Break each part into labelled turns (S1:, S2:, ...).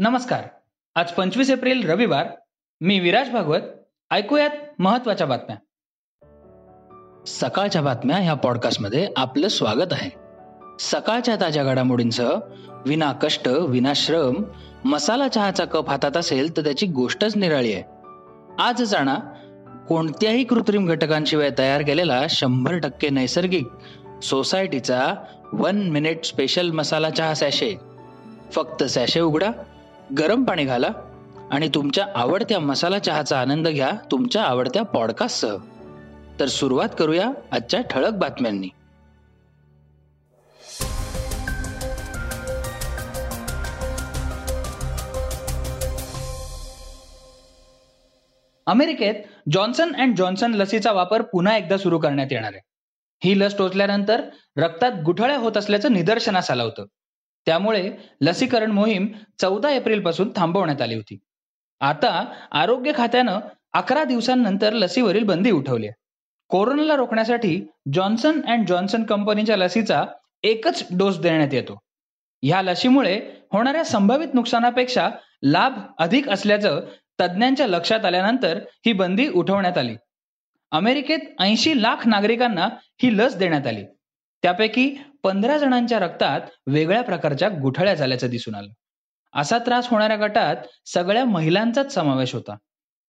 S1: नमस्कार. आज पंचवीस एप्रिल रविवार. मी विराज भागवत. ऐकूयात महत्त्वाच्या बातम्या. सकाळच्या बातम्या ह्या पॉडकास्टमध्ये आपलं स्वागत आहे. सकाळच्या ताज्या घडामोडींसह विना कष्ट विना श्रम मसाला चहाचा कप हातात असेल तर त्याची गोष्टच निराळी आहे. आज जाणा कोणत्याही कृत्रिम घटकांशिवाय तयार केलेला शंभर टक्के नैसर्गिक सोसायटीचा वन मिनिट स्पेशल मसाला चहा सॅशे फक्त सॅशे उघडा. गरम पाणी घाला आणि तुमच्या आवडत्या मसाला चहाचा आनंद घ्या तुमच्या आवडत्या पॉडकास्टसह. तर सुरुवात करूया आजच्या ठळक बातम्यांनी. अमेरिकेत जॉन्सन अँड जॉन्सन लसीचा वापर पुन्हा एकदा सुरू करण्यात येणार आहे. ही लस टोचल्यानंतर रक्तात गुठळ्या होत असल्याचं निदर्शनास आलं होतं. त्यामुळे लसीकरण मोहीम चौदा एप्रिलपासून थांबवण्यात आली होती. आता आरोग्य खात्यानं अकरा दिवसांनंतर लसीवरील बंदी उठवली कोरोनाला रोखण्यासाठी जॉन्सन अँड जॉन्सन कंपनीच्या लसीचा एकच डोस देण्यात येतो. ह्या लशीमुळे होणाऱ्या संभावित नुकसानापेक्षा लाभ अधिक असल्याचं तज्ज्ञांच्या लक्षात आल्यानंतर ही बंदी उठवण्यात आली. अमेरिकेत ऐंशी लाख नागरिकांना ही लस देण्यात आली. त्यापैकी पंधरा जणांच्या रक्तात वेगळ्या प्रकारच्या गुठळ्या झाल्याचं दिसून आलं. असा त्रास होणाऱ्या गटात सगळ्या महिलांचाच समावेश होता.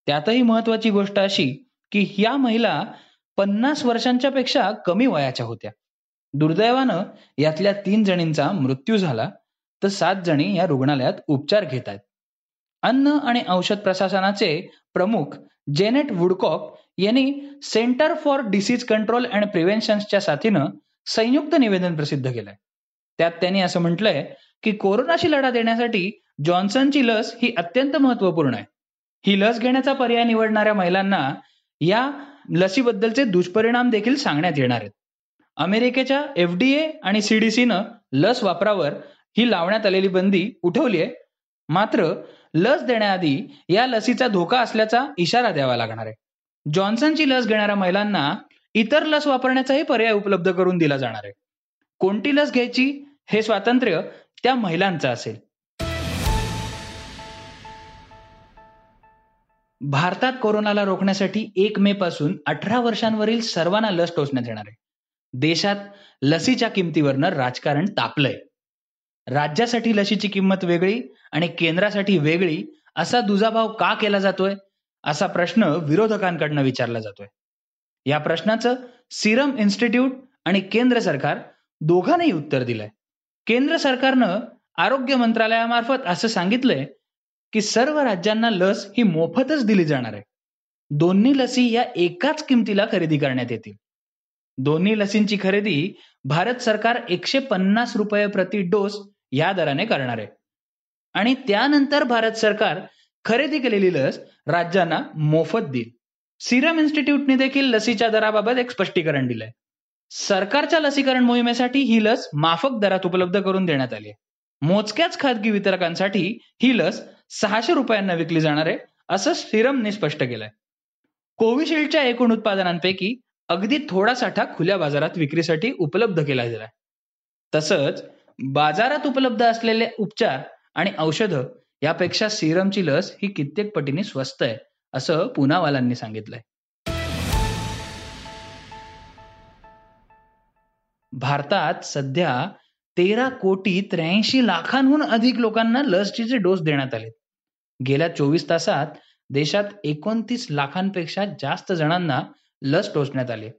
S1: त्यातही महत्वाची गोष्ट अशी की ह्या महिला पन्नास वर्षांच्या पेक्षा कमी वयाच्या होत्या. दुर्दैवानं यातल्या तीन जणींचा मृत्यू झाला तर सात जणी या रुग्णालयात उपचार घेत आहेत. अन्न आणि औषध प्रशासनाचे प्रमुख जेनेट वुडकॉक यांनी Center for Disease Control and प्रिव्हेन्शनच्या साथीनं संयुक्त निवेदन प्रसिद्ध केलंय. त्यात त्यांनी असं म्हटलंय की कोरोनाशी लढा देण्यासाठी जॉन्सनची लस ही अत्यंत महत्त्वपूर्ण आहे. ही लस घेण्याचा पर्याय निवडणाऱ्या महिलांना या लसीबद्दलचे दुष्परिणाम देखील सांगण्यात येणार आहेत. अमेरिकेच्या एफडीए आणि सीडीसीनं लस वापरावर ही लावण्यात आलेली बंदी उठवली आहे मात्र लस देण्याआधी या लसीचा धोका असल्याचा इशारा द्यावा लागणार आहे. जॉन्सनची लस घेणाऱ्या महिलांना इतर लस वापरण्याचाही पर्याय उपलब्ध करून दिला जाणार आहे. कोणती लस घ्यायची हे स्वातंत्र्य त्या महिलांचं असेल. भारतात कोरोनाला रोखण्यासाठी एक मे पासून अठरा वर्षांवरील सर्वांना लस टोचण्यात येणार आहे. देशात लसीच्या किमतीवरनं राजकारण तापलंय. राज्यासाठी लसीची किंमत वेगळी आणि केंद्रासाठी वेगळी असा दुजाभाव का केला जातोय असा प्रश्न विरोधकांकडनं विचारला जातोय. या प्रश्नाचं सिरम इन्स्टिट्यूट आणि केंद्र सरकार दोघांनाही उत्तर दिलंय. केंद्र सरकारनं आरोग्य मंत्रालयामार्फत असं सांगितलंय की सर्व राज्यांना लस ही मोफतच दिली जाणार आहे. दोन्ही लसी या एकाच किमतीला खरेदी करण्यात येतील. दोन्ही लसींची खरेदी भारत सरकार एकशे पन्नास रुपये प्रति डोस या दराने करणार आहे. आणि त्यानंतर भारत सरकार खरेदी केलेली लस राज्यांना मोफत देईल. सिरम इन्स्टिट्यूटने देखील लसीच्या दराबाबत एक स्पष्टीकरण दिलंय. सरकारच्या लसीकरण मोहिमेसाठी ही लस माफक दरात उपलब्ध करून देण्यात आली आहे. मोजक्याच खाजगी वितरकांसाठी ही लस सहाशे रुपयांना विकली जाणार आहे असं सिरमने स्पष्ट केलंय. कोविशिल्डच्या एकूण उत्पादनांपैकी अगदी थोडा साठा खुल्या बाजारात विक्रीसाठी उपलब्ध केला गेलाय तसंच बाजारात उपलब्ध असलेले उपचार आणि औषधं यापेक्षा सिरमची लस ही कित्येक पटीने स्वस्त आहे. असं पुनावालांनी सांगितलंय. भारतात सध्या तेरा कोटी त्र्याऐंशी लाखांहून अधिक लोकांना लसचे डोस देण्यात आले गेल्या चोवीस तासात देशात एकोणतीस लाखांपेक्षा जास्त जणांना लस टोचण्यात आली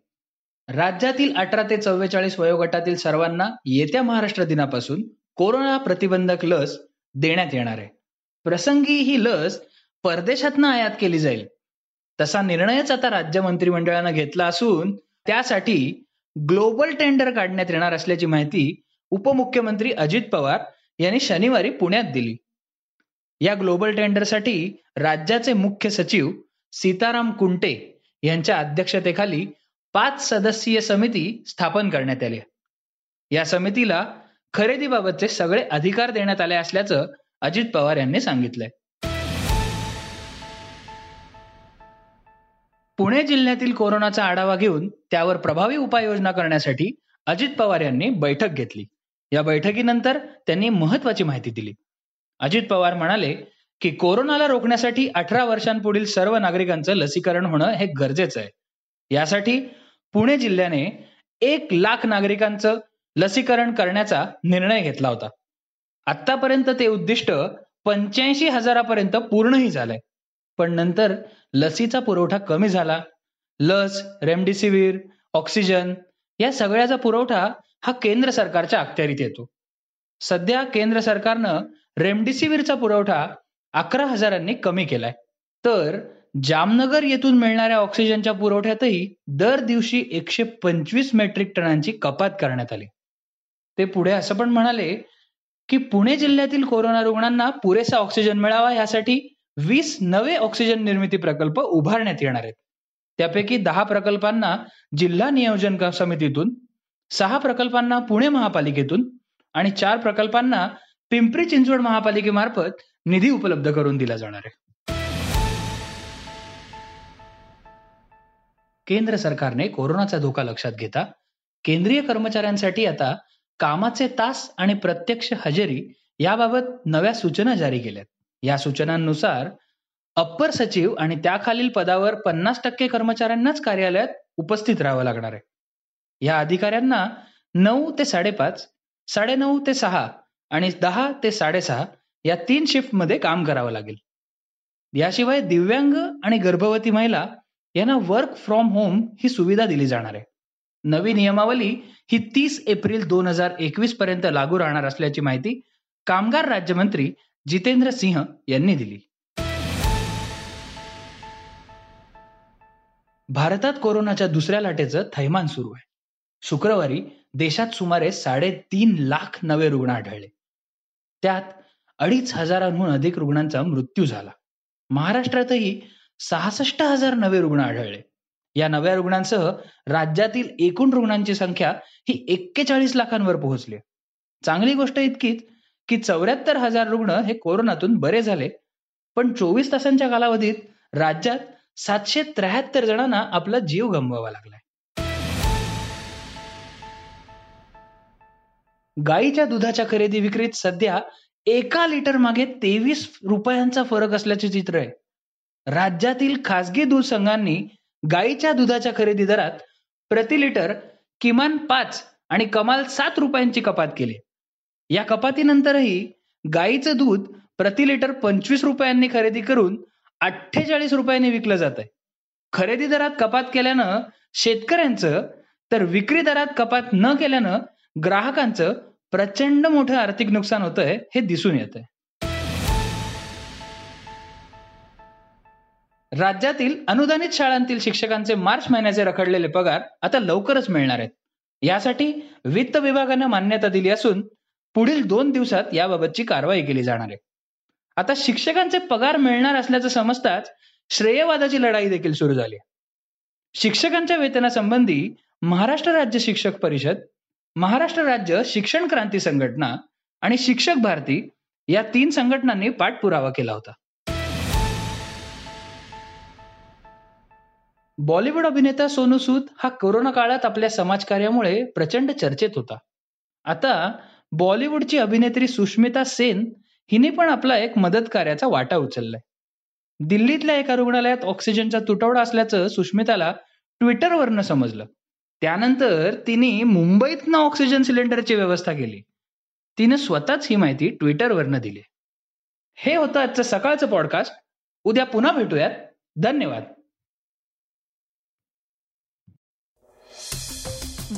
S1: राज्यातील अठरा ते चव्वेचाळीस वयोगटातील सर्वांना येत्या महाराष्ट्र दिनापासून कोरोना प्रतिबंधक लस देण्यात येणार आहे. प्रसंगी ही लस परदेशातनं आयात केली जाईल. तसा निर्णयच आता राज्य मंत्रिमंडळानं घेतला असून त्यासाठी ग्लोबल टेंडर काढण्यात येणार असल्याची माहिती उपमुख्यमंत्री अजित पवार यांनी शनिवारी पुण्यात दिली. या ग्लोबल टेंडरसाठी राज्याचे मुख्य सचिव सीताराम कुंटे यांच्या अध्यक्षतेखाली पाच सदस्यीय समिती स्थापन करण्यात आली. या समितीला खरेदीबाबतचे सगळे अधिकार देण्यात आले असल्याचं अजित पवार यांनी सांगितलंय. पुणे जिल्ह्यातील कोरोनाचा आढावा घेऊन त्यावर प्रभावी उपाययोजना करण्यासाठी अजित पवार यांनी बैठक घेतली. या बैठकीनंतर त्यांनी महत्वाची माहिती दिली. अजित पवार म्हणाले की कोरोनाला रोखण्यासाठी अठरा वर्षांपुढील सर्व नागरिकांचं लसीकरण होणं हे गरजेचं आहे. यासाठी पुणे जिल्ह्याने एक लाख नागरिकांचं लसीकरण करण्याचा निर्णय घेतला होता. आतापर्यंत ते उद्दिष्ट पंच्याऐंशी हजारापर्यंत पूर्णही झालंय. पण नंतर लसीचा पुरवठा कमी झाला. लस रेमडेसिवीर ऑक्सिजन या सगळ्याचा पुरवठा हा केंद्र सरकारच्या अखत्यारीत येतो. सध्या केंद्र सरकारनं रेमडेसिवीरचा पुरवठा अकरा हजारांनी कमी केलाय. तर जामनगर येथून मिळणाऱ्या ऑक्सिजनच्या पुरवठ्यातही दर दिवशी एकशे पंचवीस मेट्रिक टनांची कपात करण्यात आली. ते पुढे असं पण म्हणाले की पुणे जिल्ह्यातील कोरोना रुग्णांना पुरेसा ऑक्सिजन मिळावा यासाठी वीस नवे ऑक्सिजन निर्मिती प्रकल्प उभारण्यात येणार आहेत. त्यापैकी दहा प्रकल्पांना जिल्हा नियोजन समितीतून सहा प्रकल्पांना पुणे महापालिकेतून आणि चार प्रकल्पांना पिंपरी चिंचवड महापालिकेमार्फत निधी उपलब्ध करून दिला जाणार आहे. केंद्र सरकारने कोरोनाचा धोका लक्षात घेता केंद्रीय कर्मचाऱ्यांसाठी आता कामाचे तास आणि प्रत्यक्ष हजेरी याबाबत नव्या सूचना जारी केल्यात. या सूचनांनुसार अप्पर सचिव आणि त्याखालील पदावर पन्नास टक्के कर्मचाऱ्यांनाच कार्यालयात उपस्थित राहावं लागणार आहे. या अधिकाऱ्यांना नऊ ते साडेपाच साडेनऊ ते सहा आणि दहा ते साडेसहा या तीन शिफ्टमध्ये काम करावं लागेल. याशिवाय दिव्यांग आणि गर्भवती महिला यांना वर्क फ्रॉम होम ही सुविधा दिली जाणार आहे. नवी नियमावली ही तीस एप्रिल दोन हजार एकवीस पर्यंत लागू राहणार असल्याची माहिती कामगार राज्यमंत्री जितेंद्र सिंह यांनी दिली. भारतात कोरोनाच्या दुसऱ्या लाटेचं थैमान सुरू आहे. शुक्रवारी देशात सुमारे साडेतीन लाख नवे रुग्ण आढळले. त्यात अडीच हजारांहून अधिक रुग्णांचा मृत्यू झाला. महाराष्ट्रातही सहासष्ट हजार नवे रुग्ण आढळले. या नव्या रुग्णांसह राज्यातील एकूण रुग्णांची संख्या ही एक्केचाळीस लाखांवर पोहोचली चांगली गोष्ट इतकीच की चौऱ्याहत्तर हजार रुग्ण हे कोरोनातून बरे झाले. पण चोवीस तासांच्या कालावधीत राज्यात सातशे त्र्याहत्तर जणांना आपला जीव गमवावा लागलाय. गाईच्या दुधाच्या खरेदी विक्रीत सध्या एका लिटर मागे तेवीस रुपयांचा फरक असल्याचे चित्र आहे. राज्यातील खासगी दूध संघांनी गाईच्या दुधाच्या खरेदी दरात प्रति लिटर किमान पाच आणि कमाल सात रुपयांची कपात केली. या कपातीनंतरही गाईचं दूध प्रति लिटर पंचवीस रुपयांनी खरेदी करून अठ्ठेचाळीस रुपयांनी विकलं जात आहे. खरेदी दरात कपात केल्यानं शेतकऱ्यांचं तर विक्री दरात कपात न केल्यानं ग्राहकांचं प्रचंड मोठं आर्थिक नुकसान होतंय हे दिसून येत आहे. राज्यातील अनुदानित शाळांतील शिक्षकांचे मार्च महिन्याचे रखडलेले पगार आता लवकरच मिळणार आहेत. यासाठी वित्त विभागानं मान्यता दिली असून पुढील दोन दिवसात याबाबतची कारवाई केली जाणार आहे. आता शिक्षकांचे पगार मिळणार असल्याचं समजताच श्रेयवादाची लढाई देखील सुरू झाली शिक्षकांच्या वेतनासंबंधी महाराष्ट्र राज्य शिक्षक परिषद महाराष्ट्र राज्य शिक्षण क्रांती संघटना आणि शिक्षक भारती या तीन संघटनांनी पाठपुरावा केला होता. बॉलिवूड अभिनेता सोनू सूद हा कोरोना काळात आपल्या समाजकार्यामुळे प्रचंड चर्चेत होता. आता बॉलिवूडची अभिनेत्री सुष्मिता सेन हिने पण आपला एक मदत कार्याचा वाटा उचललाय. दिल्लीतल्या एका रुग्णालयात ऑक्सिजनचा तुटवडा असल्याचं सुष्मिताला ट्विटरवरनं समजलं. त्यानंतर तिने मुंबईतनं ऑक्सिजन सिलेंडरची व्यवस्था केली. तिनं स्वतःच ही माहिती ट्विटरवरनं दिली. हे होतं आजचं सकाळचं पॉडकास्ट. उद्या पुन्हा भेटूयात. धन्यवाद.